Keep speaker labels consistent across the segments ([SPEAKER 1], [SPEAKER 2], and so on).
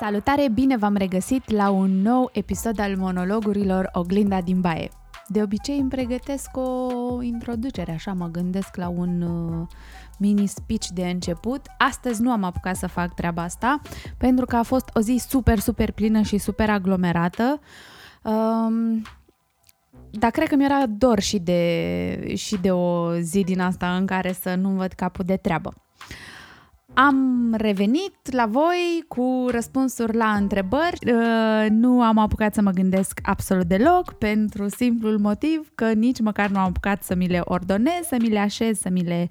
[SPEAKER 1] Salutare, bine v-am regăsit la un nou episod al monologurilor Oglinda din Baie. De obicei îmi pregătesc o introducere, așa mă gândesc la un uh, mini speech de început. Astăzi nu am apucat să fac treaba asta, pentru că a fost o zi super, super plină și super aglomerată. Um, dar cred că mi-era dor și de, și de o zi din asta în care să nu văd capul de treabă. Am revenit la voi cu răspunsuri la întrebări. Uh, nu am apucat să mă gândesc absolut deloc pentru simplul motiv că nici măcar nu am apucat să mi le ordonez, să mi le așez, să mi le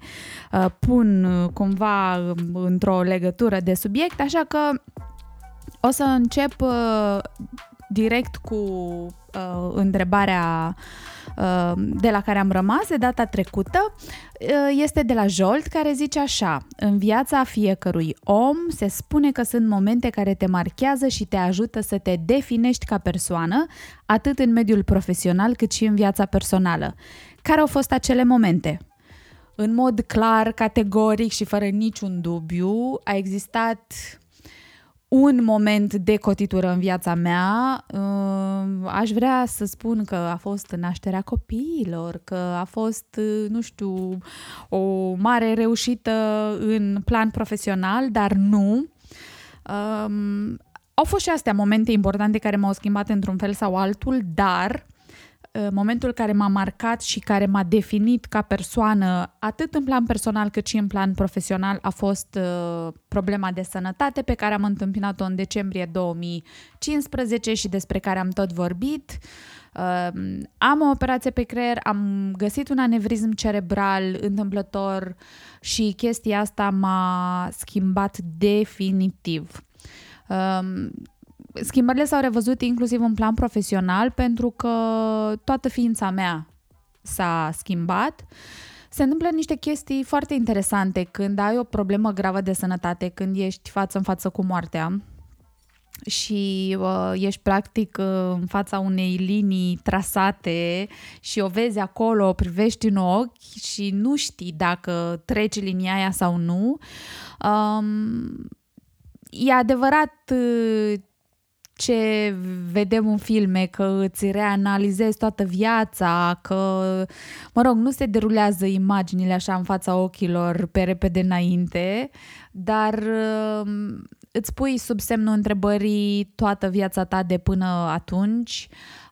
[SPEAKER 1] uh, pun cumva într-o legătură de subiect, așa că o să încep uh, direct cu uh, întrebarea uh, de la care am rămas de data trecută. Uh, este de la Jolt care zice așa În viața fiecărui om se spune că sunt momente care te marchează și te ajută să te definești ca persoană, atât în mediul profesional cât și în viața personală. Care au fost acele momente? În mod clar, categoric și fără niciun dubiu, a existat un moment de cotitură în viața mea. Uh, aș vrea să spun că a fost nașterea copiilor, că a fost, uh, nu știu, o mare reușită în plan profesional, dar nu. Um, au fost și astea momente importante care m-au schimbat într-un fel sau altul, dar Uh, momentul care m-a marcat și care m-a definit ca persoană, atât în plan personal cât și în plan profesional, a fost uh, problema de sănătate pe care am întâmpinat-o în decembrie 2015 și despre care am tot vorbit. Uh, am o operație pe creier, am găsit un anevrism cerebral întâmplător și chestia asta m-a schimbat definitiv. Schimbările s-au revăzut inclusiv în plan profesional pentru că toată ființa mea s-a schimbat. Se întâmplă niște chestii foarte interesante când ai o problemă gravă de sănătate, când ești față în față cu moartea și uh, ești practic uh, în fața unei linii trasate și o vezi acolo, o privești în ochi și nu știi dacă treci linia aia sau nu. Um, e adevărat uh, ce vedem în filme, că îți reanalizezi toată viața, că, mă rog, nu se derulează imaginile așa în fața ochilor pe repede înainte, dar uh, îți pui sub semnul întrebării toată viața ta de până atunci,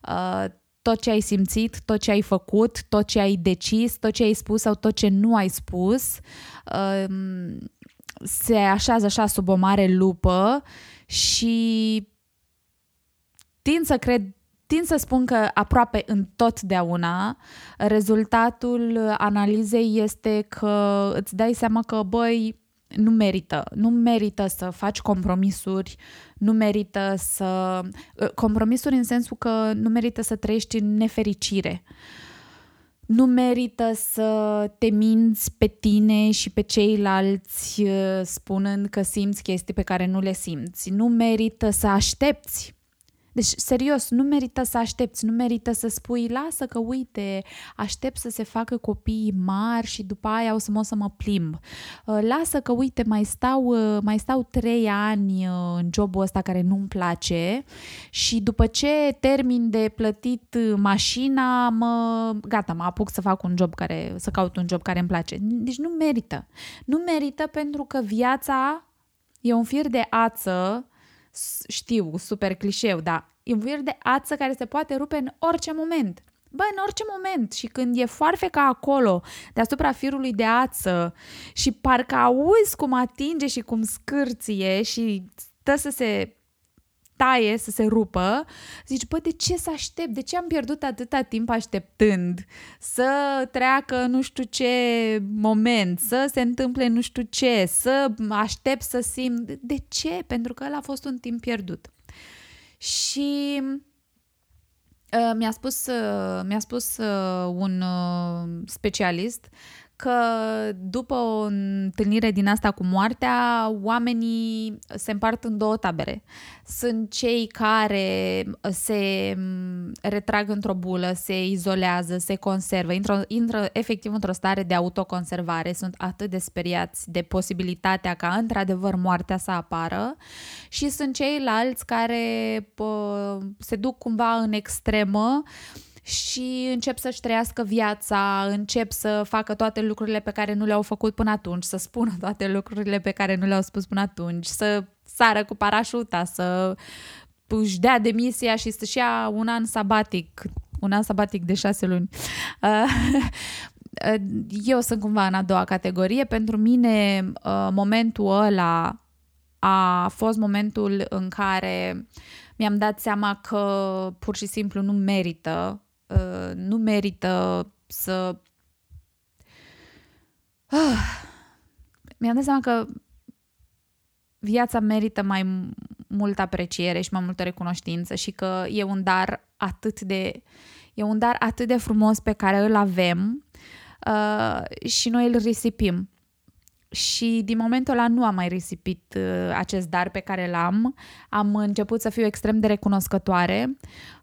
[SPEAKER 1] uh, tot ce ai simțit, tot ce ai făcut, tot ce ai decis, tot ce ai spus sau tot ce nu ai spus, uh, se așează așa sub o mare lupă și tind să cred tind să spun că aproape întotdeauna rezultatul analizei este că îți dai seama că, băi, nu merită. Nu merită să faci compromisuri, nu merită să... Compromisuri în sensul că nu merită să trăiești în nefericire. Nu merită să te minți pe tine și pe ceilalți spunând că simți chestii pe care nu le simți. Nu merită să aștepți deci, serios, nu merită să aștepți, nu merită să spui, lasă că, uite, aștept să se facă copii mari și după aia o să mă, o să mă plimb. Uh, lasă că, uite, mai stau, uh, mai stau trei ani uh, în jobul ăsta care nu-mi place și după ce termin de plătit mașina, mă, gata, mă apuc să fac un job care, să caut un job care îmi place. Deci nu merită. Nu merită pentru că viața e un fir de ață știu, super clișeu, dar e un vir de ață care se poate rupe în orice moment. Bă, în orice moment și când e foarfeca acolo, deasupra firului de ață și parcă auzi cum atinge și cum scârție și stă să se taie, să se rupă, zici, bă, de ce să aștept? De ce am pierdut atâta timp așteptând să treacă nu știu ce moment, să se întâmple nu știu ce, să aștept să simt. De ce? Pentru că ăla a fost un timp pierdut. Și uh, mi-a spus, uh, mi-a spus uh, un uh, specialist că după o întâlnire din asta cu moartea, oamenii se împart în două tabere. Sunt cei care se retrag într-o bulă, se izolează, se conservă, intră, intră efectiv într-o stare de autoconservare, sunt atât de speriați de posibilitatea ca într-adevăr moartea să apară și sunt ceilalți care pă, se duc cumva în extremă și încep să-și trăiască viața, încep să facă toate lucrurile pe care nu le-au făcut până atunci, să spună toate lucrurile pe care nu le-au spus până atunci, să sară cu parașuta, să își dea demisia și să-și ia un an sabatic, un an sabatic de șase luni. Eu sunt cumva în a doua categorie. Pentru mine, uh, momentul ăla a fost momentul în care mi-am dat seama că pur și simplu nu merită Uh, nu merită să... Uh, mi-am dat seama că viața merită mai multă apreciere și mai multă recunoștință și că e un dar atât de, e un dar atât de frumos pe care îl avem uh, și noi îl risipim și din momentul ăla nu am mai risipit uh, acest dar pe care l-am. Am început să fiu extrem de recunoscătoare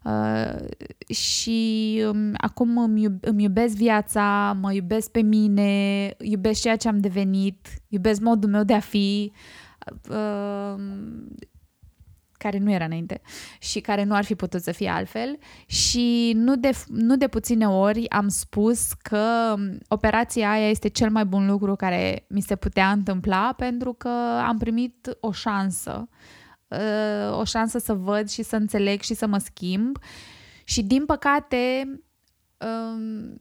[SPEAKER 1] uh, și um, acum îmi, iub- îmi iubesc viața, mă iubesc pe mine, iubesc ceea ce am devenit, iubesc modul meu de a fi. Uh, care nu era înainte și care nu ar fi putut să fie altfel. Și nu de, nu de puține ori am spus că operația aia este cel mai bun lucru care mi se putea întâmpla pentru că am primit o șansă, uh, o șansă să văd și să înțeleg și să mă schimb. Și din păcate um,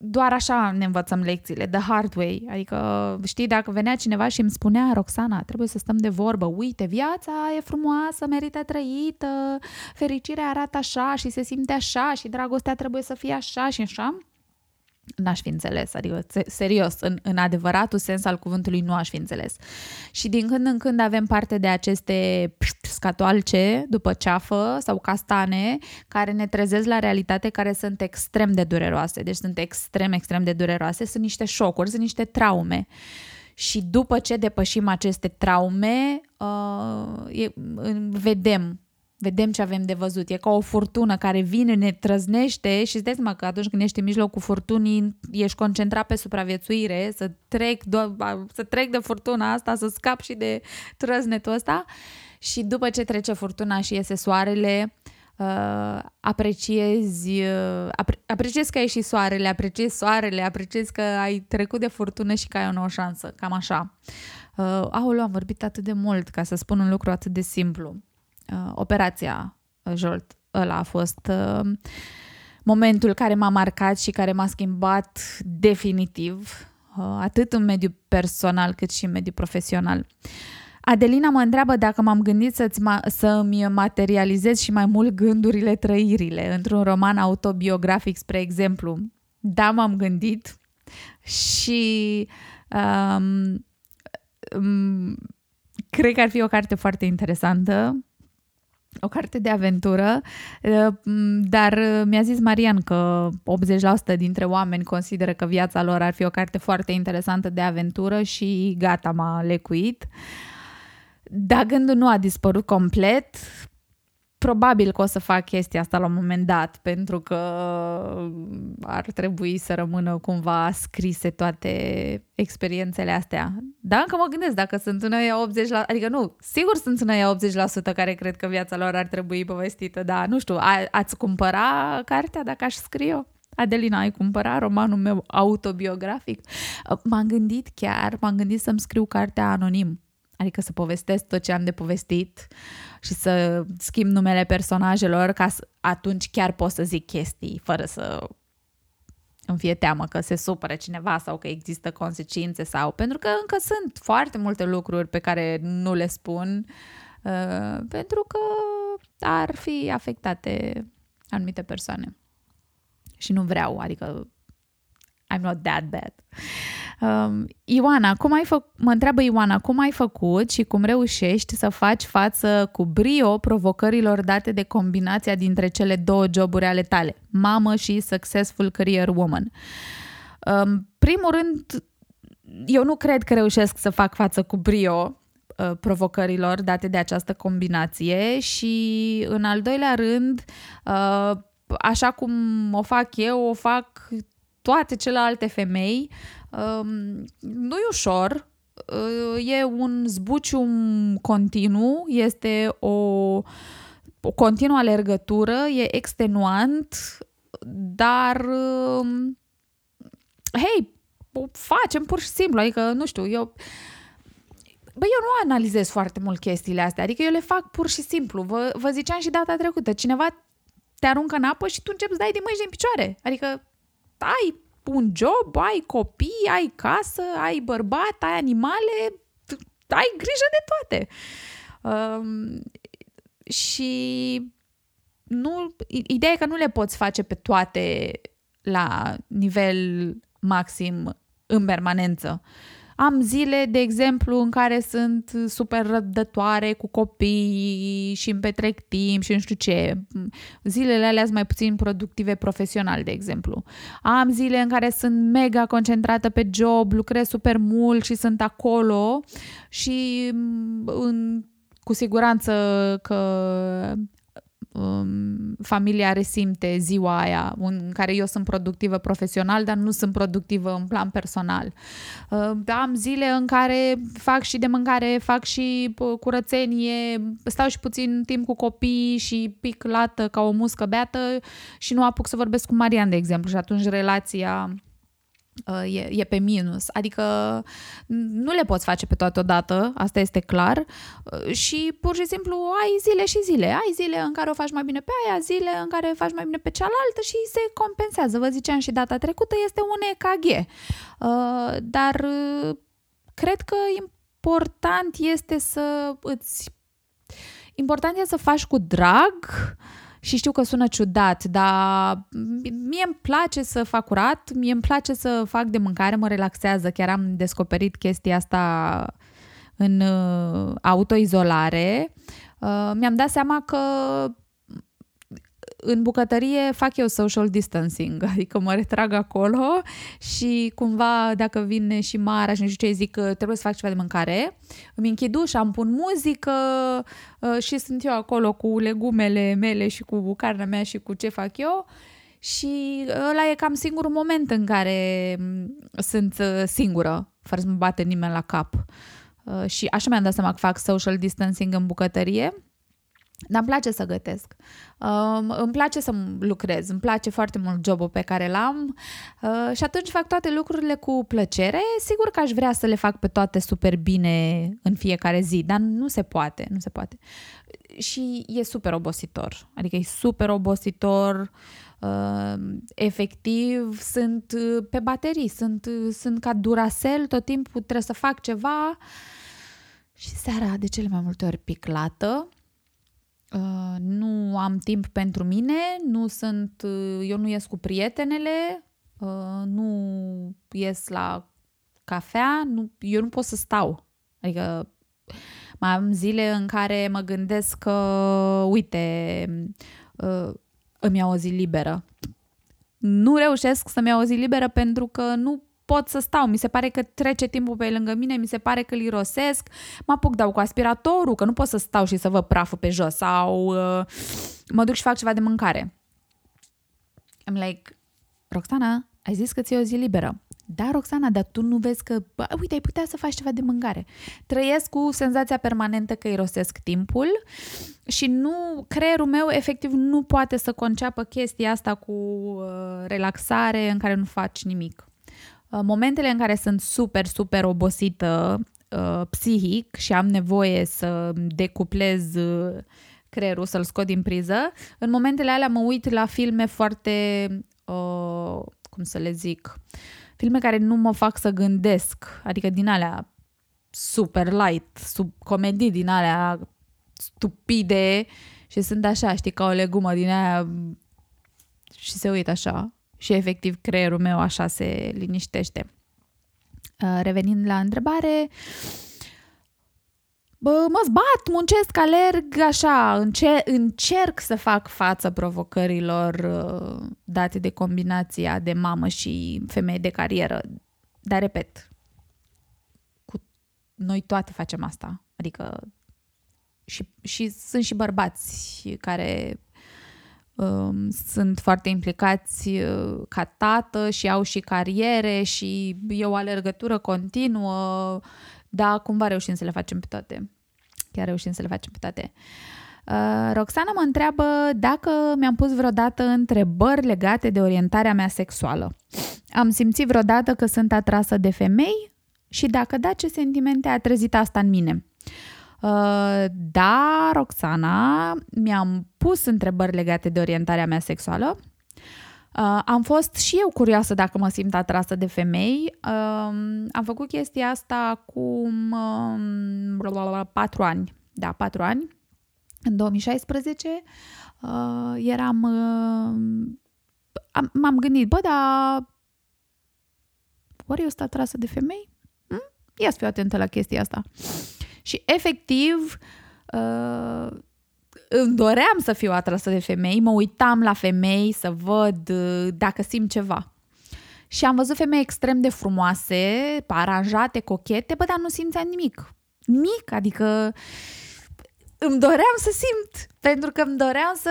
[SPEAKER 1] doar așa ne învățăm lecțiile, the hard way. Adică, știi, dacă venea cineva și îmi spunea, Roxana, trebuie să stăm de vorbă, uite, viața e frumoasă, merită trăită, fericirea arată așa și se simte așa și dragostea trebuie să fie așa și așa, n-aș fi înțeles, adică serios, în, în adevăratul sens al cuvântului nu aș fi înțeles. Și din când în când avem parte de aceste scatoalce după ceafă sau castane care ne trezesc la realitate care sunt extrem de dureroase. Deci sunt extrem, extrem de dureroase, sunt niște șocuri, sunt niște traume. Și după ce depășim aceste traume, uh, e, vedem vedem ce avem de văzut. E ca o furtună care vine, ne trăznește și îți dai seama că atunci când ești în mijlocul furtunii, ești concentrat pe supraviețuire, să trec, do- să trec de furtuna asta, să scap și de trăznetul ăsta și după ce trece furtuna și iese soarele, uh, apreciezi, uh, apre- apreciezi că ai și soarele, apreciezi soarele, apreciezi că ai trecut de furtună și că ai o nouă șansă, cam așa. Uh, aoleu, am vorbit atât de mult ca să spun un lucru atât de simplu uh, operația uh, Jolt. Ăla a fost uh, momentul care m-a marcat și care m-a schimbat definitiv, uh, atât în mediul personal cât și în mediul profesional. Adelina mă întreabă dacă m-am gândit să-ți ma- să-mi materializez și mai mult gândurile, trăirile într-un roman autobiografic, spre exemplu. Da, m-am gândit și um, um, cred că ar fi o carte foarte interesantă o carte de aventură, uh, dar uh, mi-a zis Marian că 80% dintre oameni consideră că viața lor ar fi o carte foarte interesantă de aventură și gata, m-a lecuit. Dar gândul nu a dispărut complet, Probabil că o să fac chestia asta la un moment dat, pentru că ar trebui să rămână cumva scrise toate experiențele astea. Dar încă mă gândesc dacă sunt în aia 80%, adică nu, sigur sunt în aia 80% care cred că viața lor ar trebui povestită, dar nu știu, a, ați cumpăra cartea dacă aș scrie-o? Adelina, ai cumpărat romanul meu autobiografic? M-am gândit chiar, m-am gândit să-mi scriu cartea anonim Adică să povestesc tot ce am de povestit și să schimb numele personajelor ca să, atunci chiar pot să zic chestii fără să îmi fie teamă că se supără cineva sau că există consecințe sau pentru că încă sunt foarte multe lucruri pe care nu le spun uh, pentru că ar fi afectate anumite persoane. Și nu vreau, adică I'm not that bad. Um, Ioana, cum ai fă- mă întreabă Ioana, cum ai făcut și cum reușești să faci față cu brio provocărilor date de combinația dintre cele două joburi ale tale, mamă și successful career woman? Um, primul rând, eu nu cred că reușesc să fac față cu brio uh, provocărilor date de această combinație și în al doilea rând, uh, așa cum o fac eu, o fac toate celelalte femei. Um, nu e ușor, uh, e un zbucium continuu, este o, o continuă alergătură, e extenuant, dar um, hei, o facem pur și simplu, adică, nu știu, eu... Bă, eu nu analizez foarte mult chestiile astea, adică eu le fac pur și simplu. Vă, vă ziceam și data trecută, cineva te aruncă în apă și tu începi să dai din mâini și din picioare. Adică ai un job, ai copii, ai casă, ai bărbat, ai animale, ai grijă de toate. Um, și nu, ideea e că nu le poți face pe toate la nivel maxim în permanență. Am zile, de exemplu, în care sunt super răbdătoare cu copii și îmi petrec timp și nu știu ce. Zilele alea sunt mai puțin productive profesional, de exemplu. Am zile în care sunt mega concentrată pe job, lucrez super mult și sunt acolo și în, cu siguranță că um, familia resimte ziua aia în care eu sunt productivă profesional, dar nu sunt productivă în plan personal. Uh, am zile în care fac și de mâncare, fac și curățenie, stau și puțin timp cu copii și pic lată ca o muscă beată și nu apuc să vorbesc cu Marian, de exemplu, și atunci relația Uh, e, e pe minus. Adică nu le poți face pe toate odată, asta este clar. Uh, și pur și simplu ai zile și zile. Ai zile în care o faci mai bine pe aia, zile în care o faci mai bine pe cealaltă și se compensează. Vă ziceam și data trecută, este un EKG. Uh, dar cred că important este să îți... Important este să faci cu drag uh, și știu că sună ciudat, dar mie îmi place să fac curat, mie îmi place să fac de mâncare, mă relaxează. Chiar am descoperit chestia asta în uh, autoizolare. Uh, mi-am dat seama că în bucătărie fac eu social distancing, adică mă retrag acolo și cumva dacă vine și Mara și nu știu ce, zic că trebuie să fac ceva de mâncare, îmi închid ușa, îmi pun muzică uh, și sunt eu acolo cu legumele mele și cu carnea mea și cu ce fac eu. Și ăla e cam singurul moment în care mm, sunt uh, singură, fără să mă bate nimeni la cap. Uh, și așa mi-am dat seama că fac social distancing în bucătărie dar îmi place să gătesc. Uh, îmi place să lucrez, îmi place foarte mult jobul pe care l-am uh, și atunci fac toate lucrurile cu plăcere. Sigur că aș vrea să le fac pe toate super bine în fiecare zi, dar nu se poate, nu se poate. Și e super obositor, adică e super obositor, uh, efectiv sunt pe baterii, sunt, sunt ca durasel, tot timpul trebuie să fac ceva și seara de cele mai multe ori piclată Uh, nu am timp pentru mine, nu sunt, uh, eu nu ies cu prietenele, uh, nu ies la cafea, nu, eu nu pot să stau. Adică mai am zile în care mă gândesc că, uite, uh, îmi iau o zi liberă. Nu reușesc să-mi iau o zi liberă pentru că nu pot să stau, mi se pare că trece timpul pe lângă mine, mi se pare că îl irosesc, mă apuc, dau cu aspiratorul, că nu pot să stau și să văd praful pe jos sau uh, mă duc și fac ceva de mâncare. I'm like, Roxana, ai zis că ți-e o zi liberă. Da, Roxana, dar tu nu vezi că, bă, uite, ai putea să faci ceva de mâncare. Trăiesc cu senzația permanentă că irosesc timpul și nu, creierul meu efectiv nu poate să conceapă chestia asta cu uh, relaxare în care nu faci nimic. Uh, momentele în care sunt super, super obosită uh, psihic și am nevoie să decuplez uh, creierul, să-l scot din priză, în momentele alea mă uit la filme foarte, uh, cum să le zic, filme care nu mă fac să gândesc, adică din alea super light, sub comedii din alea stupide și sunt așa, știi, ca o legumă din aia și se uită așa și efectiv creierul meu așa se liniștește. Uh, revenind la întrebare, Bă, mă zbat, muncesc, alerg, așa, înce- încerc să fac față provocărilor uh, date de combinația de mamă și femeie de carieră. Dar repet, cu noi toate facem asta. Adică și, și sunt și bărbați care um, sunt foarte implicați uh, ca tată și au și cariere și e o alergătură continuă, dar cumva reușim să le facem pe toate. Chiar reușim să le facem pe toate. Uh, Roxana mă întreabă dacă mi-am pus vreodată întrebări legate de orientarea mea sexuală. Am simțit vreodată că sunt atrasă de femei și dacă da, ce sentimente a trezit asta în mine? Uh, da, Roxana, mi-am pus întrebări legate de orientarea mea sexuală. Uh, am fost și eu curioasă dacă mă simt atrasă de femei. Uh, am făcut chestia asta acum uh, patru ani. Da, patru ani. În 2016 uh, eram... Uh, am, m-am gândit, bă, dar Oare eu sunt atrasă de femei? Hm? Ia să fiu atentă la chestia asta. Și efectiv, uh, îmi doream să fiu atrasă de femei, mă uitam la femei să văd uh, dacă simt ceva. Și am văzut femei extrem de frumoase, aranjate, cochete, bă, dar nu simțeam nimic. Nimic, adică îmi doream să simt, pentru că îmi doream să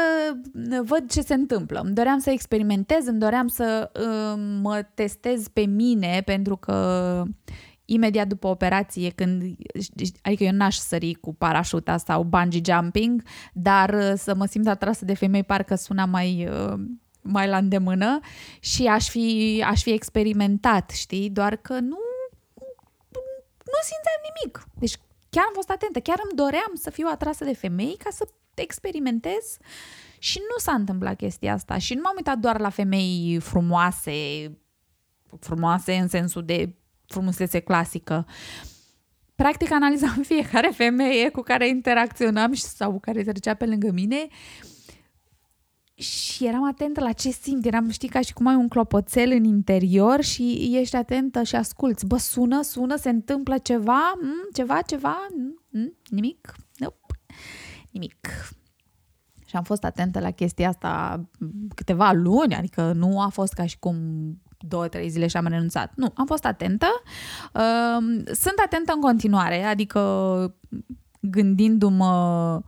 [SPEAKER 1] văd ce se întâmplă. Îmi doream să experimentez, îmi doream să uh, mă testez pe mine, pentru că imediat după operație, când, adică eu n-aș sări cu parașuta sau bungee jumping, dar uh, să mă simt atrasă de femei parcă suna mai, uh, mai la îndemână și aș fi, aș fi experimentat, știi? Doar că nu, nu simțeam nimic. Deci chiar am fost atentă, chiar îmi doream să fiu atrasă de femei ca să experimentez și nu s-a întâmplat chestia asta și nu m-am uitat doar la femei frumoase, frumoase în sensul de frumusețe clasică. Practic analizam fiecare femeie cu care interacționam sau cu care trecea pe lângă mine și eram atentă la ce simt. Eram, știi, ca și cum ai un clopoțel în interior și ești atentă și asculți. Bă, sună, sună, se întâmplă ceva, mm, ceva, ceva, mm, nimic, nope. nimic. Și am fost atentă la chestia asta câteva luni, adică nu a fost ca și cum două, trei zile și am renunțat. Nu, am fost atentă. Uh, sunt atentă în continuare, adică gândindu-mă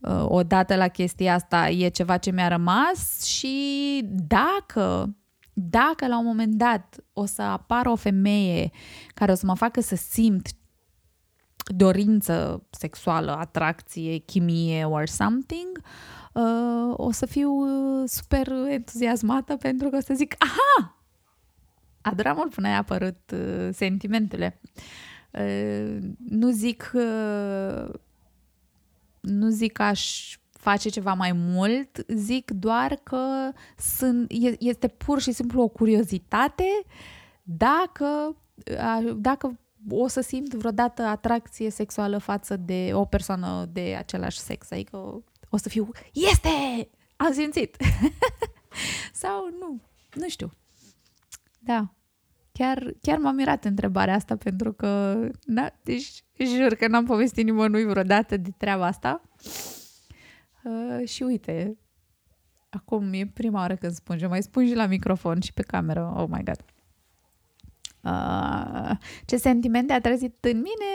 [SPEAKER 1] uh, odată la chestia asta e ceva ce mi-a rămas și dacă dacă la un moment dat o să apară o femeie care o să mă facă să simt dorință sexuală, atracție, chimie or something, uh, o să fiu super entuziasmată pentru că o să zic, aha, adoram mult până ai apărut uh, sentimentele. Uh, nu zic uh, nu zic că aș face ceva mai mult, zic doar că sunt, este pur și simplu o curiozitate dacă, dacă o să simt vreodată atracție sexuală față de o persoană de același sex. Adică o să fiu, este! Am simțit! Sau nu, nu știu. Da. Chiar, chiar m-a mirat întrebarea asta pentru că, da, deci jur că n-am povestit nimănui vreodată de treaba asta. Uh, și uite, acum e prima oară când spun, mai spun și la microfon și pe cameră, oh my god. Uh, ce sentiment a trezit în mine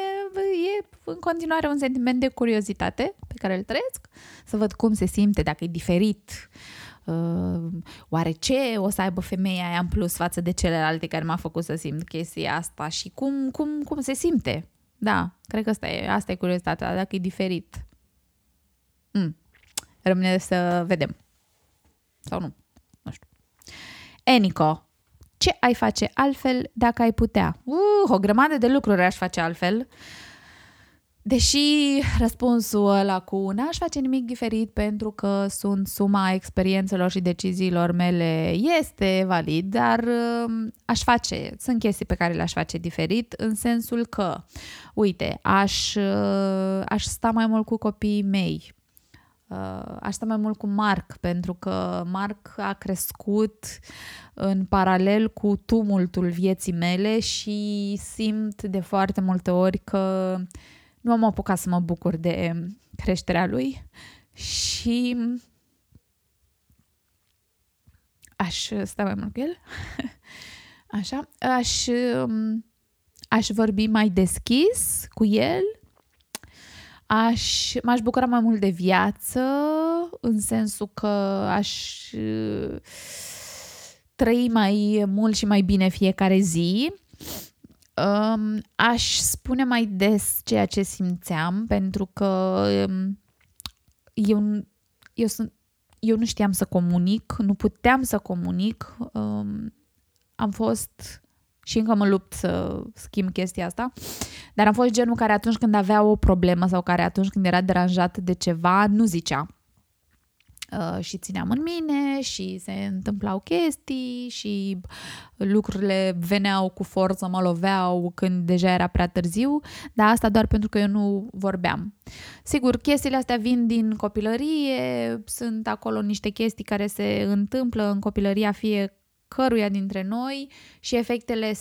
[SPEAKER 1] e în continuare un sentiment de curiozitate pe care îl trăiesc, să văd cum se simte, dacă e diferit, uh, uh, oare ce o să aibă femeia aia în plus față de celelalte care m-a făcut să simt chestia asta și cum, cum, cum se simte. Da, cred că asta e, asta e curiozitatea, dacă e diferit. Mm. Rămâne să vedem. Sau nu. Nu știu. Enico, ce ai face altfel dacă ai putea? Uh, o grămadă de lucruri aș face altfel. Uh, Deși răspunsul ăla cu n-aș face nimic diferit pentru că sunt suma experiențelor și deciziilor mele este valid, dar um, aș face, sunt chestii pe care le-aș face diferit în sensul că, uite, aș, uh, aș sta mai mult cu copiii mei, uh, aș sta mai mult cu Marc, pentru că Marc a crescut în paralel cu tumultul vieții mele și simt de foarte multe ori că nu am apucat să mă bucur de creșterea lui și aș sta mai mult cu el. Așa, aș, um, aș vorbi mai deschis cu el, aș, m-aș bucura mai mult de viață, în sensul că aș uh, trăi mai mult și mai bine fiecare zi. Um, aș spune mai des ceea ce simțeam, pentru că um, eu, eu, sunt, eu nu știam să comunic, nu puteam să comunic. Um, am fost și încă mă lupt să schimb chestia asta, dar am fost genul care atunci când avea o problemă sau care atunci când era deranjat de ceva, nu zicea. Uh, și țineam în mine și se întâmplau chestii și lucrurile veneau cu forță, mă loveau când deja era prea târziu, dar asta doar pentru că eu nu vorbeam. Sigur, chestiile astea vin din copilărie, sunt acolo niște chestii care se întâmplă în copilăria fiecăruia dintre noi și efectele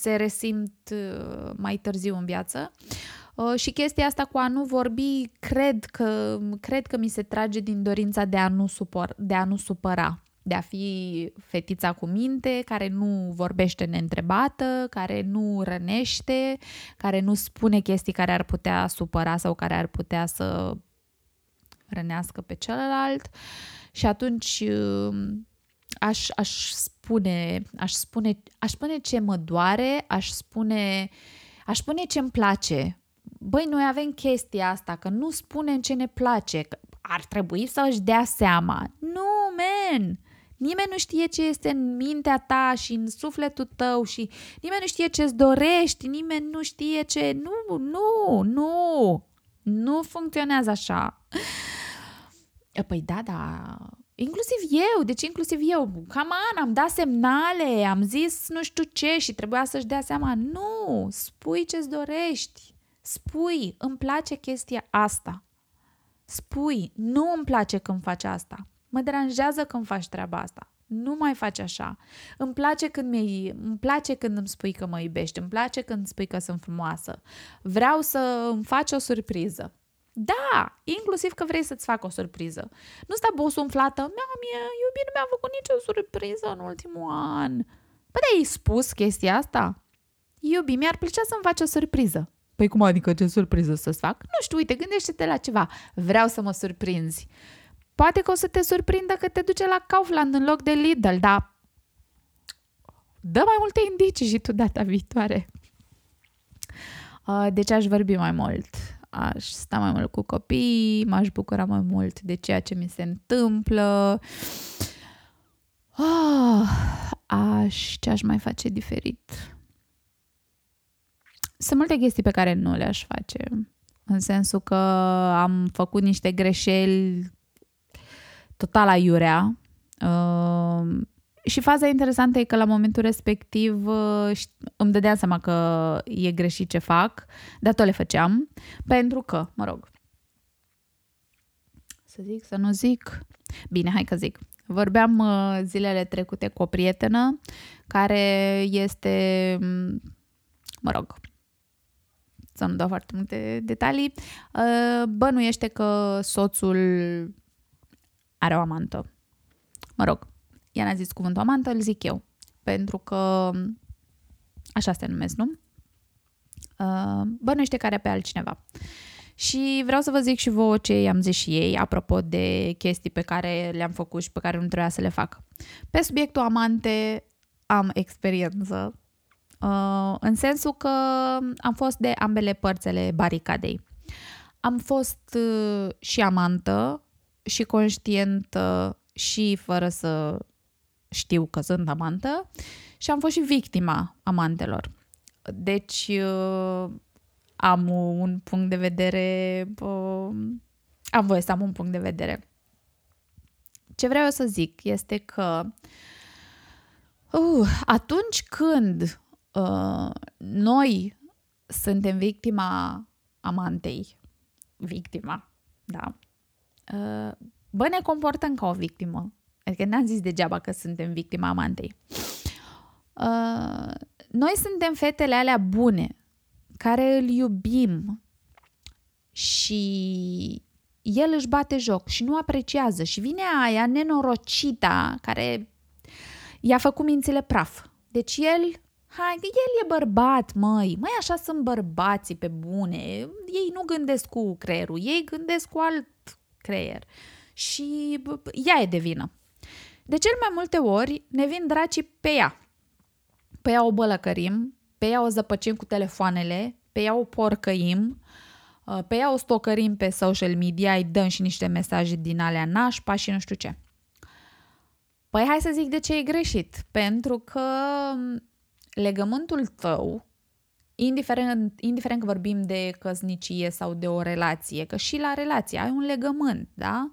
[SPEAKER 1] se resimt uh, mai târziu în viață. Uh, și chestia asta cu a nu vorbi, cred că, cred că mi se trage din dorința de a nu, supăr, de a nu supăra de a fi fetița cu minte, care nu vorbește neîntrebată, care nu rănește, care nu spune chestii care ar putea supăra sau care ar putea să rănească pe celălalt. Și atunci um, aș, aș spune, aș spune, aș spune ce mă doare, aș spune, aș spune ce îmi place băi, noi avem chestia asta, că nu spunem ce ne place, că ar trebui să își dea seama. Nu, men! Nimeni nu știe ce este în mintea ta și în sufletul tău și nimeni nu știe ce-ți dorești, nimeni nu știe ce... Nu, nu, nu! Nu funcționează așa. Păi da, da, Inclusiv eu, deci inclusiv eu, cam an, am dat semnale, am zis nu știu ce și trebuia să-și dea seama. Nu, spui ce-ți dorești. Spui, îmi place chestia asta. Spui, nu îmi place când faci asta. Mă deranjează când faci treaba asta. Nu mai faci așa. Îmi place când, mi îmi place când îmi spui că mă iubești. Îmi place când îmi spui că sunt frumoasă. Vreau să îmi faci o surpriză. Da, inclusiv că vrei să-ți fac o surpriză. Nu sta bosul umflată, mea, mie, iubi, nu mi-a făcut nicio surpriză în ultimul an. Păi ai spus chestia asta? Iubi, mi-ar plăcea să-mi faci o surpriză. Păi cum adică ce surpriză să-ți fac? Nu știu, uite, gândește-te la ceva. Vreau să mă surprinzi. Poate că o să te surprindă că te duce la Kaufland în loc de Lidl, dar dă mai multe indicii și tu data viitoare. Uh, deci aș vorbi mai mult. Aș sta mai mult cu copii, m-aș bucura mai mult de ceea ce mi se întâmplă. Ah, aș, ce aș mai face diferit? Sunt multe chestii pe care nu le-aș face. În sensul că am făcut niște greșeli total aiurea. Uh, și faza interesantă e că la momentul respectiv uh, îmi dădeam seama că e greșit ce fac, dar tot le făceam, pentru că, mă rog, să zic, să nu zic, bine, hai că zic. Vorbeam uh, zilele trecute cu o prietenă care este, mă rog, să nu dau foarte multe detalii, uh, bănuiește că soțul are o amantă. Mă rog, ea n-a zis cuvântul amantă, îl zic eu. Pentru că așa se numesc, nu? Uh, bănuiește care pe altcineva. Și vreau să vă zic și vouă ce i-am zis și ei, apropo de chestii pe care le-am făcut și pe care nu trebuia să le fac. Pe subiectul amante am experiență Uh, în sensul că am fost de ambele părțele baricadei. Am fost uh, și amantă, și conștientă, și fără să știu că sunt amantă, și am fost și victima amantelor. Deci uh, am un punct de vedere, uh, am voie să am un punct de vedere. Ce vreau să zic este că uh, atunci când uh, noi suntem victima amantei, victima, da, uh, bă, ne comportăm ca o victimă. Adică n-am zis degeaba că suntem victima amantei. Uh, noi suntem fetele alea bune, care îl iubim și el își bate joc și nu apreciază și vine aia nenorocita care i-a făcut mințile praf Deci el, hai, el e bărbat, măi, măi, așa sunt bărbații pe bune, ei nu gândesc cu creierul, ei gândesc cu alt creier și ea e de vină. De cel mai multe ori ne vin dracii pe ea. Pe ea o bălăcărim, pe ea o zăpăcim cu telefoanele, pe ea o porcăim, uh, pe ea o stocărim pe social media, îi dăm și niște mesaje din alea nașpa și nu știu ce. Păi hai să zic de ce e greșit. Pentru că um, legământul tău, indiferent, indiferent că vorbim de căsnicie sau de o relație, că și la relație ai un legământ, da?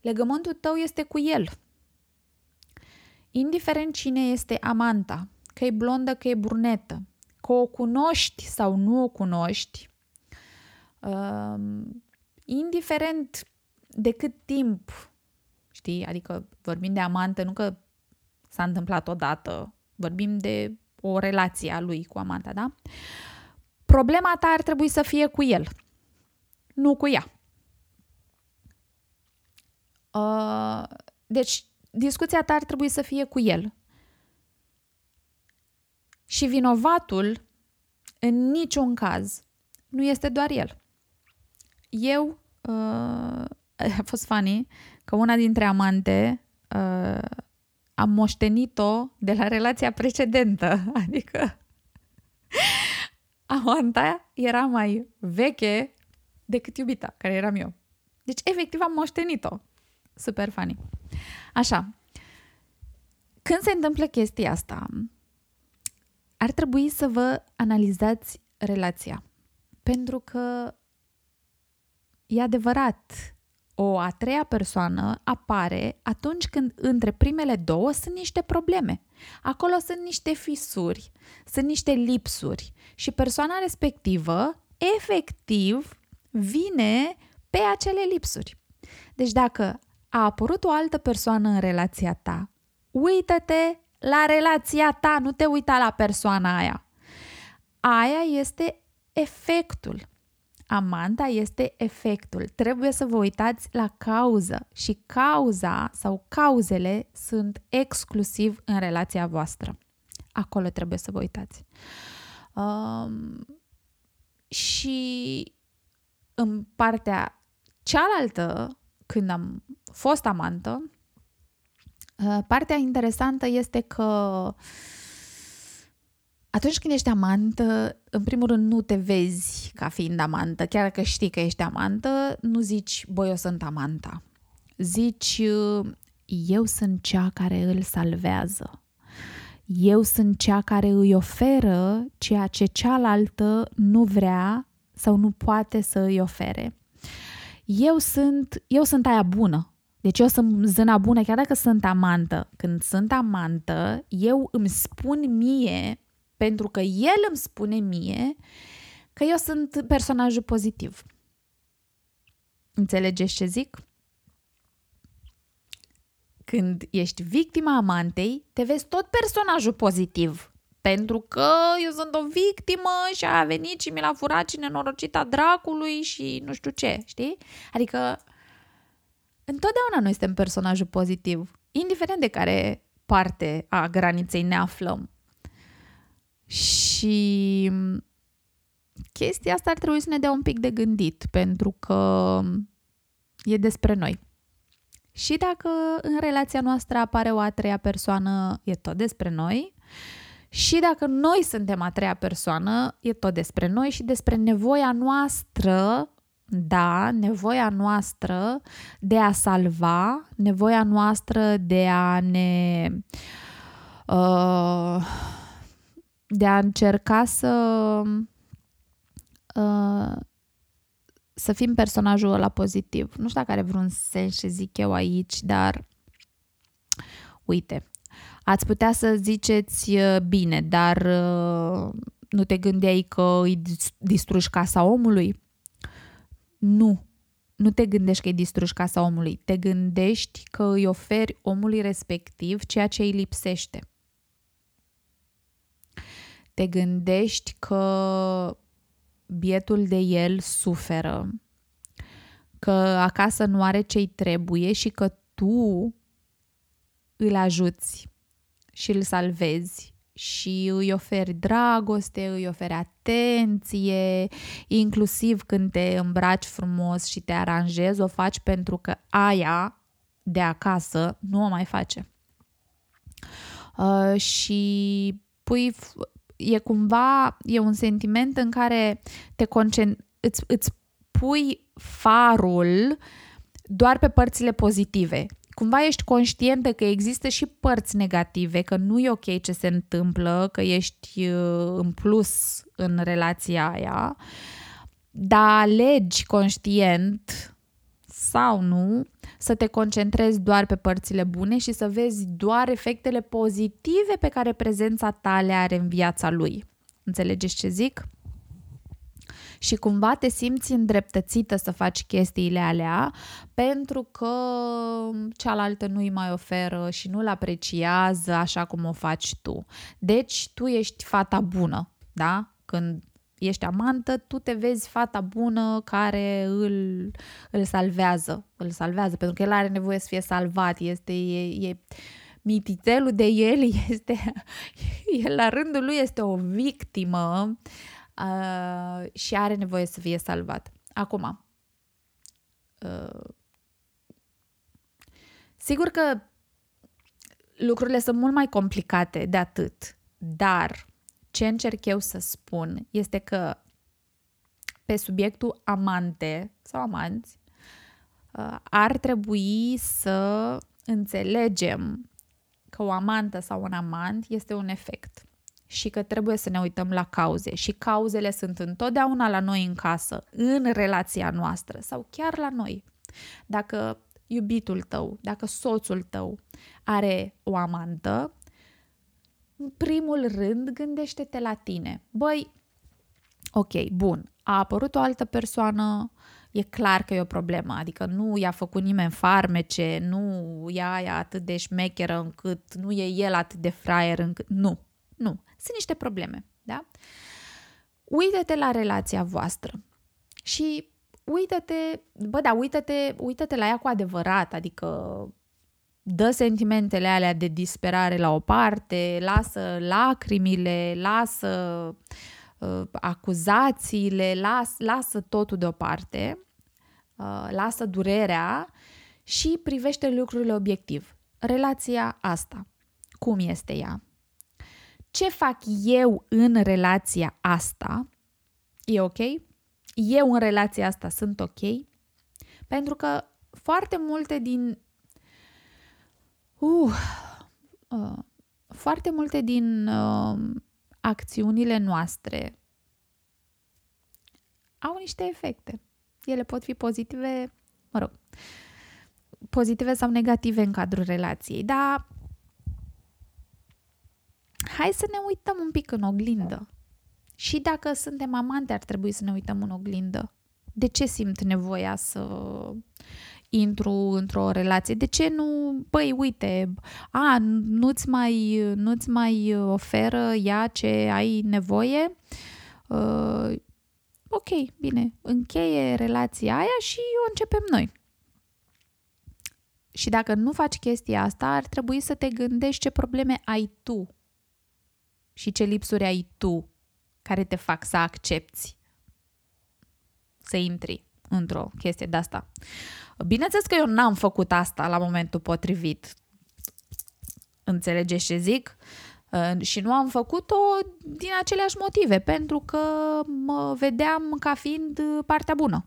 [SPEAKER 1] Legământul tău este cu el. Indiferent cine este amanta, că e blondă, că e brunetă, că o cunoști sau nu o cunoști, um, indiferent de cât timp, știi, adică vorbim de amantă, nu că s-a întâmplat odată, vorbim de o relație a lui cu amanta, da? Problema ta ar trebui să fie cu el, nu cu ea. Uh, deci, discuția ta ar trebui să fie cu el. Și vinovatul, în niciun caz, nu este doar el. Eu, uh, a fost funny, că una dintre amante uh, am moștenit-o de la relația precedentă. Adică amanta era mai veche decât iubita, care eram eu. Deci, efectiv, am moștenit-o. Super funny. Așa. Când se întâmplă chestia asta, ar trebui să vă analizați relația. Pentru că e adevărat, o a treia persoană apare atunci când între primele două sunt niște probleme. Acolo sunt niște fisuri, sunt niște lipsuri și persoana respectivă efectiv vine pe acele lipsuri. Deci dacă a apărut o altă persoană în relația ta, uită-te la relația ta, nu te uita la persoana aia. Aia este efectul. Amanta este efectul. Trebuie să vă uitați la cauză și cauza sau cauzele sunt exclusiv în relația voastră. Acolo trebuie să vă uitați. Um, și în partea cealaltă, când am fost amantă, uh, partea interesantă este că atunci când ești amantă, în primul rând nu te vezi ca fiind amantă, chiar că știi că ești amantă, nu zici, băi, eu sunt amanta. Zici, eu sunt cea care îl salvează. Eu sunt cea care îi oferă ceea ce cealaltă nu vrea sau nu poate să îi ofere. Eu sunt, eu sunt aia bună. Deci eu sunt zâna bună, chiar dacă sunt amantă. Când sunt amantă, eu îmi spun mie pentru că el îmi spune mie că eu sunt personajul pozitiv. Înțelegeți ce zic? Când ești victima amantei, te vezi tot personajul pozitiv. Pentru că eu sunt o victimă și a venit și mi l-a furat și nenorocita dracului și nu știu ce, știi? Adică întotdeauna noi suntem personajul pozitiv, indiferent de care parte a graniței ne aflăm. Și chestia asta ar trebui să ne dea un pic de gândit, pentru că e despre noi. Și dacă în relația noastră apare o a treia persoană, e tot despre noi. Și dacă noi suntem a treia persoană, e tot despre noi și despre nevoia noastră, da, nevoia noastră de a salva, nevoia noastră de a ne uh, de a încerca să uh, să fim personajul ăla pozitiv. Nu știu dacă are vreun sens ce zic eu aici, dar uite, ați putea să ziceți uh, bine, dar uh, nu te gândeai că îi distrugi casa omului? Nu. Nu te gândești că îi distrugi casa omului. Te gândești că îi oferi omului respectiv ceea ce îi lipsește te gândești că bietul de el suferă, că acasă nu are ce-i trebuie și că tu îl ajuți și îl salvezi și îi oferi dragoste, îi oferi atenție, inclusiv când te îmbraci frumos și te aranjezi, o faci pentru că aia de acasă nu o mai face. Uh, și pui, e cumva, e un sentiment în care te concentri, îți, îți pui farul doar pe părțile pozitive. Cumva ești conștientă că există și părți negative, că nu e ok ce se întâmplă, că ești uh, în plus în relația aia, dar alegi conștient sau nu să te concentrezi doar pe părțile bune și să vezi doar efectele pozitive pe care prezența ta le are în viața lui. Înțelegeți ce zic? și cumva te simți îndreptățită să faci chestiile alea pentru că cealaltă nu îi mai oferă și nu-l apreciază așa cum o faci tu. Deci tu ești fata bună, da? Când ești amantă, tu te vezi fata bună care îl, îl salvează, îl salvează, pentru că el are nevoie să fie salvat, este, e, e mititelul de el este, el la rândul lui este o victimă uh, și are nevoie să fie salvat. Acum, uh, sigur că lucrurile sunt mult mai complicate de atât, dar ce încerc eu să spun este că pe subiectul amante sau amanți, uh, ar trebui să înțelegem că o amantă sau un amant este un efect și că trebuie să ne uităm la cauze și cauzele sunt întotdeauna la noi în casă, în relația noastră sau chiar la noi. Dacă iubitul tău, dacă soțul tău are o amantă, în primul rând gândește-te la tine. Băi, ok, bun, a apărut o altă persoană, e clar că e o problemă, adică nu i-a făcut nimeni farmece, nu ea e atât de șmecheră încât, nu e el atât de fraier încât, nu, nu, sunt niște probleme, da? Uită-te la relația voastră și uită-te, bă, da, uită-te, uită-te la ea cu adevărat, adică dă sentimentele alea de disperare la o parte, lasă lacrimile, lasă uh, acuzațiile, las, lasă totul deoparte, uh, lasă durerea și privește lucrurile obiectiv. Relația asta, cum este ea? ce fac eu în relația asta, e ok? Eu în relația asta sunt ok? Pentru că foarte multe din uh, uh, foarte multe din uh, acțiunile noastre au niște efecte. Ele pot fi pozitive, mă rog, pozitive sau negative în cadrul relației, dar hai să ne uităm un pic în oglindă. Și dacă suntem amante, ar trebui să ne uităm în oglindă. De ce simt nevoia să intru într-o relație? De ce nu, băi, uite, a, nu-ți mai, nu-ți mai oferă ea ce ai nevoie? Uh, ok, bine, încheie relația aia și o începem noi. Și dacă nu faci chestia asta, ar trebui să te gândești ce probleme ai tu și ce lipsuri ai tu care te fac să accepti să intri într-o chestie de asta. Bineînțeles că eu n-am făcut asta la momentul potrivit. Înțelegeți ce zic? Și nu am făcut-o din aceleași motive, pentru că mă vedeam ca fiind partea bună.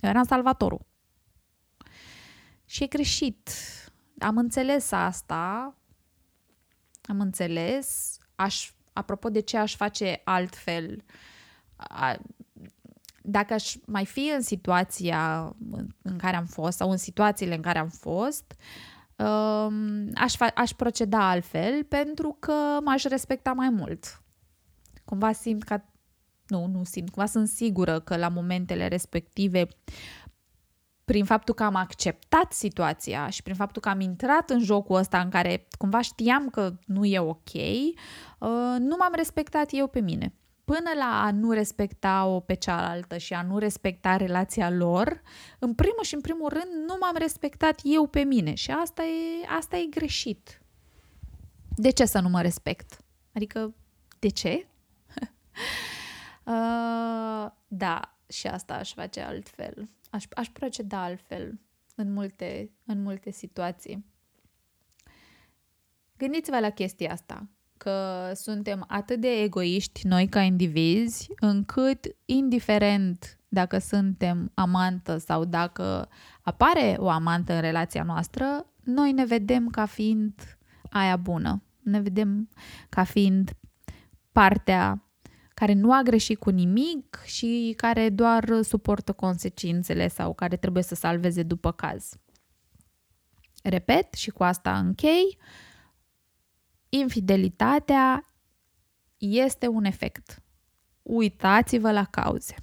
[SPEAKER 1] Eu eram salvatorul. Și e greșit. Am înțeles asta am înțeles. Aș, apropo de ce aș face altfel, a, dacă aș mai fi în situația în care am fost sau în situațiile în care am fost, um, aș, fa- aș proceda altfel pentru că m-aș respecta mai mult. Cumva simt că nu, nu simt, cumva sunt sigură că la momentele respective prin faptul că am acceptat situația și prin faptul că am intrat în jocul ăsta în care cumva știam că nu e ok, uh, nu m-am respectat eu pe mine. Până la a nu respecta-o pe cealaltă și a nu respecta relația lor, în primul și în primul rând nu m-am respectat eu pe mine și asta e, asta e greșit. De ce să nu mă respect? Adică, de ce? uh, da, și asta aș face altfel. Aș, aș proceda altfel în multe, în multe situații. Gândiți-vă la chestia asta, că suntem atât de egoiști noi ca indivizi, încât indiferent dacă suntem amantă sau dacă apare o amantă în relația noastră, noi ne vedem ca fiind aia bună. Ne vedem ca fiind partea care nu a greșit cu nimic și care doar suportă consecințele sau care trebuie să salveze după caz. Repet și cu asta închei, infidelitatea este un efect. Uitați-vă la cauze.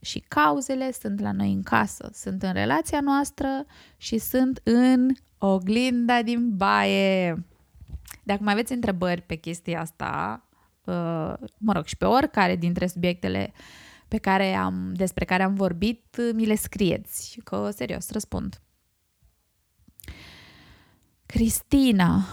[SPEAKER 1] Și cauzele sunt la noi în casă, sunt în relația noastră și sunt în oglinda din baie. Dacă mai aveți întrebări pe chestia asta, uh, mă rog, și pe oricare dintre subiectele pe care am, despre care am vorbit, mi le scrieți, că serios răspund. Cristina,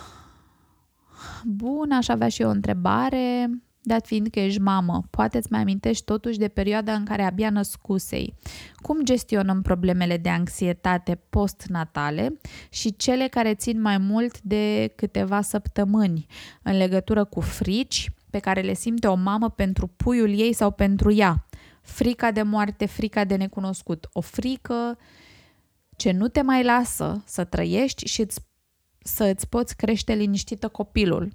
[SPEAKER 1] bun, aș avea și eu o întrebare dat fiind că ești mamă, poate îți mai amintești totuși de perioada în care abia născusei. Cum gestionăm problemele de anxietate postnatale și cele care țin mai mult de câteva săptămâni în legătură cu frici pe care le simte o mamă pentru puiul ei sau pentru ea? Frica de moarte, frica de necunoscut, o frică ce nu te mai lasă să trăiești și să îți poți crește liniștită copilul.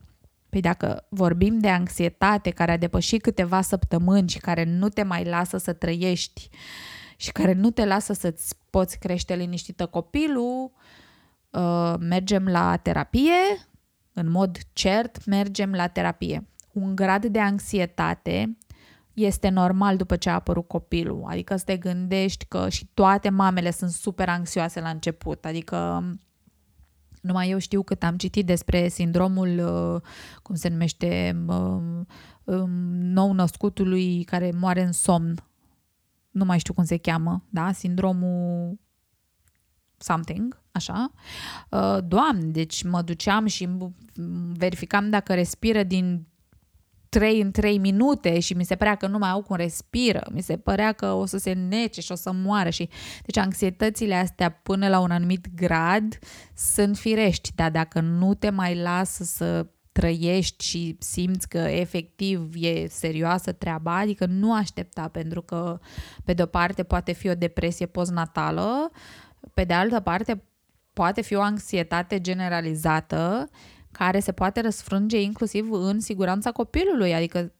[SPEAKER 1] Păi dacă vorbim de anxietate care a depășit câteva săptămâni și care nu te mai lasă să trăiești și care nu te lasă să-ți poți crește liniștită copilul, uh, mergem la terapie, în mod cert mergem la terapie. Un grad de anxietate este normal după ce a apărut copilul, adică să te gândești că și toate mamele sunt super anxioase la început, adică numai eu știu cât am citit despre sindromul, uh, cum se numește, um, um, nou născutului care moare în somn. Nu mai știu cum se cheamă, da? Sindromul something, așa. Uh, doamne, deci mă duceam și verificam dacă respiră din 3 în 3 minute și mi se părea că nu mai au cum respiră, mi se părea că o să se nece și o să moară și deci anxietățile astea până la un anumit grad sunt firești, dar dacă nu te mai lasă să trăiești și simți că efectiv e serioasă treaba, adică nu aștepta pentru că pe de o parte poate fi o depresie postnatală, pe de altă parte poate fi o anxietate generalizată care se poate răsfrânge inclusiv în siguranța copilului, adică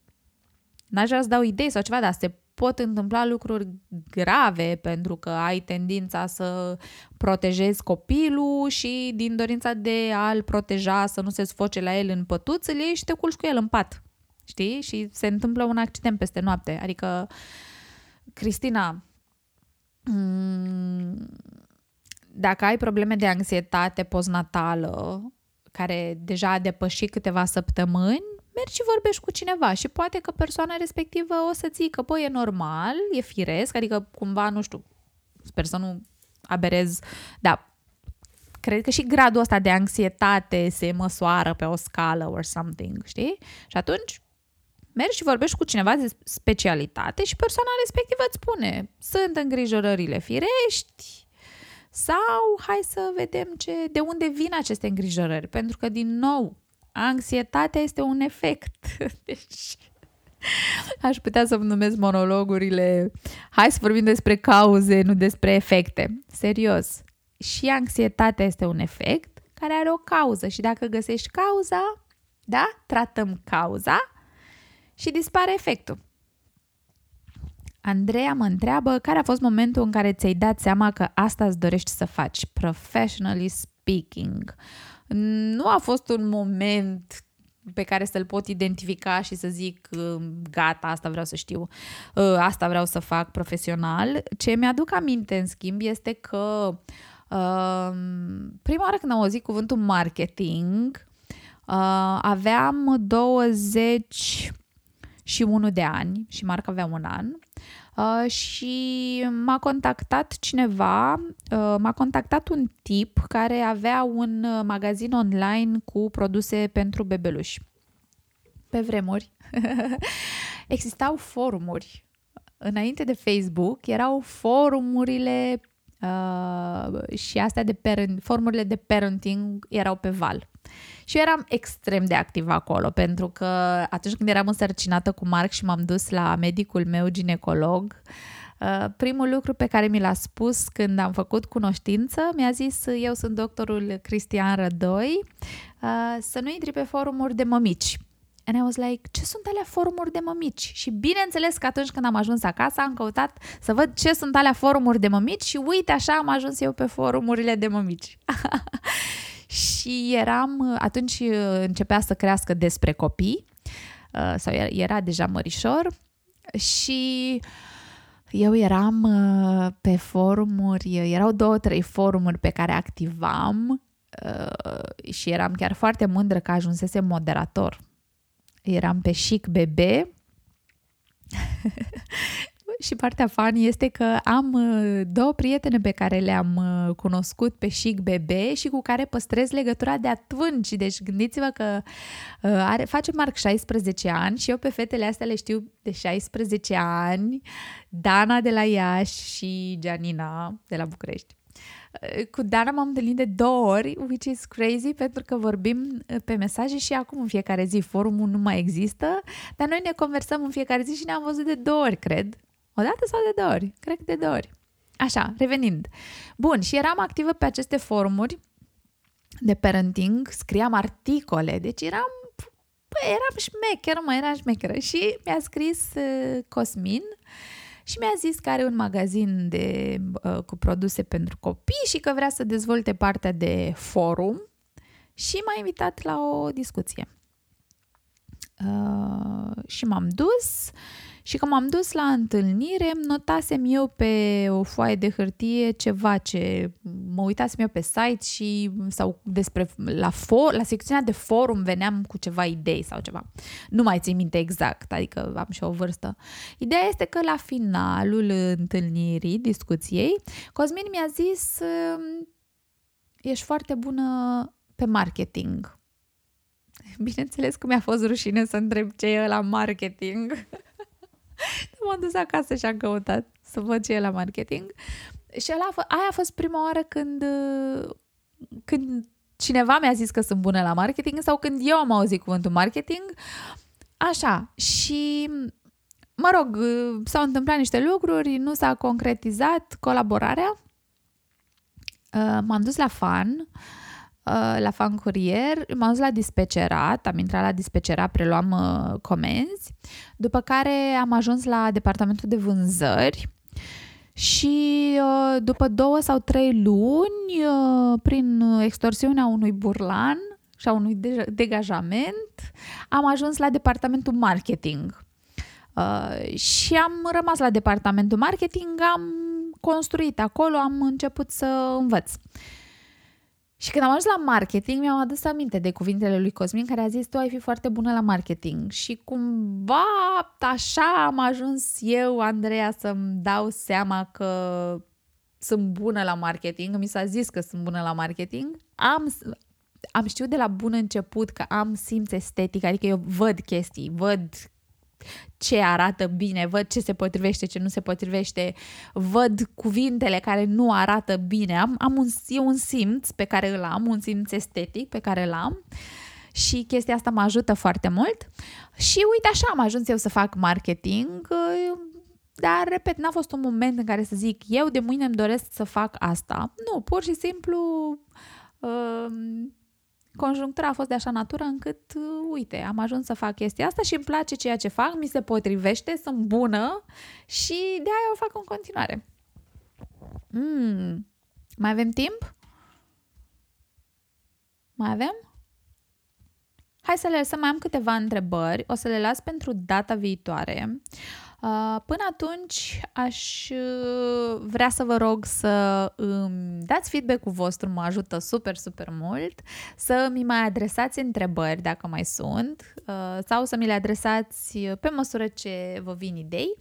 [SPEAKER 1] n-aș vrea să dau idei sau ceva, dar se pot întâmpla lucruri grave pentru că ai tendința să protejezi copilul și din dorința de a-l proteja să nu se sfoce la el în pătuț, îl iei și te culci cu el în pat. Știi? Și se întâmplă un accident peste noapte. Adică, Cristina, mm, dacă ai probleme de anxietate postnatală, care deja a depășit câteva săptămâni, mergi și vorbești cu cineva și poate că persoana respectivă o să zică, băi, e normal, e firesc, adică cumva, nu știu, sper să nu aberez, dar cred că și gradul ăsta de anxietate se măsoară pe o scală or something, știi? Și atunci mergi și vorbești cu cineva de specialitate și persoana respectivă îți spune, sunt îngrijorările firești, sau hai să vedem ce, de unde vin aceste îngrijorări. Pentru că, din nou, anxietatea este un efect. Deci, aș putea să numesc monologurile. Hai să vorbim despre cauze, nu despre efecte. Serios. Și anxietatea este un efect care are o cauză și dacă găsești cauza, da, tratăm cauza și dispare efectul. Andreea mă întreabă care a fost momentul în care ți-ai dat seama că asta îți dorești să faci, professionally speaking. Nu a fost un moment pe care să-l pot identifica și să zic gata, asta vreau să știu, ă, asta vreau să fac profesional. Ce mi-aduc aminte, în schimb, este că ă, prima oară când am auzit cuvântul marketing, ă, aveam 20 și unul de ani și Marc avea un an Uh, și m-a contactat cineva, uh, m-a contactat un tip care avea un uh, magazin online cu produse pentru bebeluși. Pe vremuri existau forumuri. Înainte de Facebook erau forumurile uh, și astea de parent, formurile de parenting erau pe val. Și eu eram extrem de activă acolo, pentru că atunci când eram însărcinată cu Marc și m-am dus la medicul meu ginecolog, uh, primul lucru pe care mi l-a spus când am făcut cunoștință, mi-a zis, eu sunt doctorul Cristian Rădoi, uh, să nu intri pe forumuri de mămici. And I was like, ce sunt alea forumuri de mămici? Și bineînțeles că atunci când am ajuns acasă am căutat să văd ce sunt alea forumuri de mămici și uite așa am ajuns eu pe forumurile de mămici. și eram, atunci uh, începea să crească despre copii, uh, sau era deja mărișor și eu eram uh, pe forumuri, erau două, trei forumuri pe care activam și eram chiar foarte mândră că ajunsese moderator. Eram pe Chic Bebe și partea funny este că am uh, două prietene pe care le-am uh, cunoscut pe Chic Bebe și cu care păstrez legătura de atunci. Deci gândiți-vă că uh, are, face Marc 16 ani și eu pe fetele astea le știu de 16 ani, Dana de la Iași și Gianina de la București. Cu Dana m-am întâlnit de două ori, which is crazy, pentru că vorbim pe mesaje și acum în fiecare zi forumul nu mai există, dar noi ne conversăm în fiecare zi și ne-am văzut de două ori, cred. O dată sau de două ori? Cred că de două ori. Așa, revenind. Bun, și eram activă pe aceste forumuri de parenting, scriam articole, deci eram, păi, eram șmecheră, mă, era șmecheră. Și mi-a scris uh, Cosmin și mi-a zis că are un magazin de, uh, cu produse pentru copii și că vrea să dezvolte partea de forum și m-a invitat la o discuție. Uh, și m-am dus și când m-am dus la întâlnire, notasem eu pe o foaie de hârtie ceva ce mă uitasem eu pe site și sau despre la, for, la secțiunea de forum veneam cu ceva idei sau ceva. Nu mai țin minte exact, adică am și o vârstă. Ideea este că la finalul întâlnirii, discuției, Cosmin mi-a zis ești foarte bună pe marketing. Bineînțeles că mi-a fost rușine să întreb ce e la marketing. M-am dus acasă și am căutat să văd ce e la marketing. Și ăla, aia a fost prima oară când, când cineva mi-a zis că sunt bună la marketing sau când eu am auzit cuvântul marketing. Așa, și mă rog, s-au întâmplat niște lucruri, nu s-a concretizat colaborarea. M-am dus la fan, la fan curier, m-am dus la dispecerat, am intrat la dispecerat, preluam comenzi după care am ajuns la departamentul de vânzări și uh, după două sau trei luni, uh, prin extorsiunea unui burlan și a unui degajament, am ajuns la departamentul marketing. Uh, și am rămas la departamentul marketing, am construit acolo, am început să învăț. Și când am ajuns la marketing, mi-am adus aminte de cuvintele lui Cosmin care a zis tu ai fi foarte bună la marketing. Și cumva așa am ajuns eu, Andreea, să-mi dau seama că sunt bună la marketing, mi s-a zis că sunt bună la marketing, am, am știut de la bun început că am simț estetic, adică eu văd chestii, văd ce arată bine, văd ce se potrivește, ce nu se potrivește, văd cuvintele care nu arată bine. Am, am un, un simț pe care îl am, un simț estetic pe care îl am și chestia asta mă ajută foarte mult. Și uite așa am ajuns eu să fac marketing, dar, repet, n-a fost un moment în care să zic eu de mâine îmi doresc să fac asta. Nu, pur și simplu uh, conjunctura a fost de așa natură încât, uh, uite, am ajuns să fac chestia asta și îmi place ceea ce fac, mi se potrivește, sunt bună și de aia o fac în continuare. Mm. Mai avem timp? Mai avem? Hai să le lăsăm, mai am câteva întrebări, o să le las pentru data viitoare. Uh, până atunci aș uh, vrea să vă rog să îmi dați feedback-ul vostru, mă ajută super, super mult, să mi mai adresați întrebări dacă mai sunt uh, sau să mi le adresați pe măsură ce vă vin idei.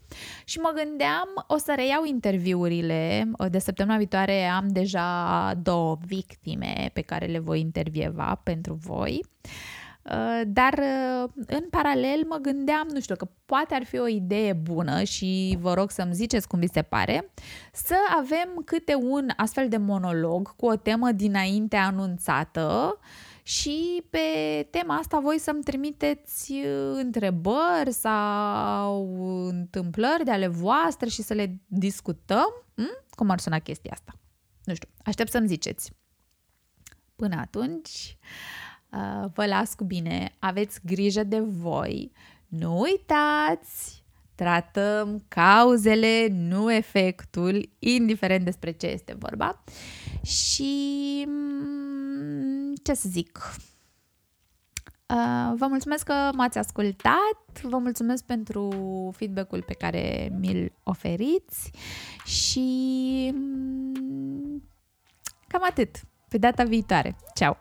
[SPEAKER 1] Și mă gândeam o să reiau interviurile, de săptămâna viitoare am deja două victime pe care le voi intervieva pentru voi. Uh, dar uh, în paralel mă gândeam, nu știu, că poate ar fi o idee bună și vă rog să-mi ziceți cum vi se pare, să avem câte un astfel de monolog cu o temă dinainte anunțată și pe tema asta voi să-mi trimiteți uh, întrebări sau întâmplări de ale voastre și să le discutăm. Hm? Cum ar suna chestia asta? Nu știu, aștept să-mi ziceți. Până atunci, Uh, vă las cu bine, aveți grijă de voi. Nu uitați, tratăm cauzele, nu efectul, indiferent despre ce este vorba. Și mm, ce să zic? Uh, vă mulțumesc că m-ați ascultat, vă mulțumesc pentru feedback-ul pe care mi-l oferiți și mm, cam atât. Pe data viitoare. Ceau!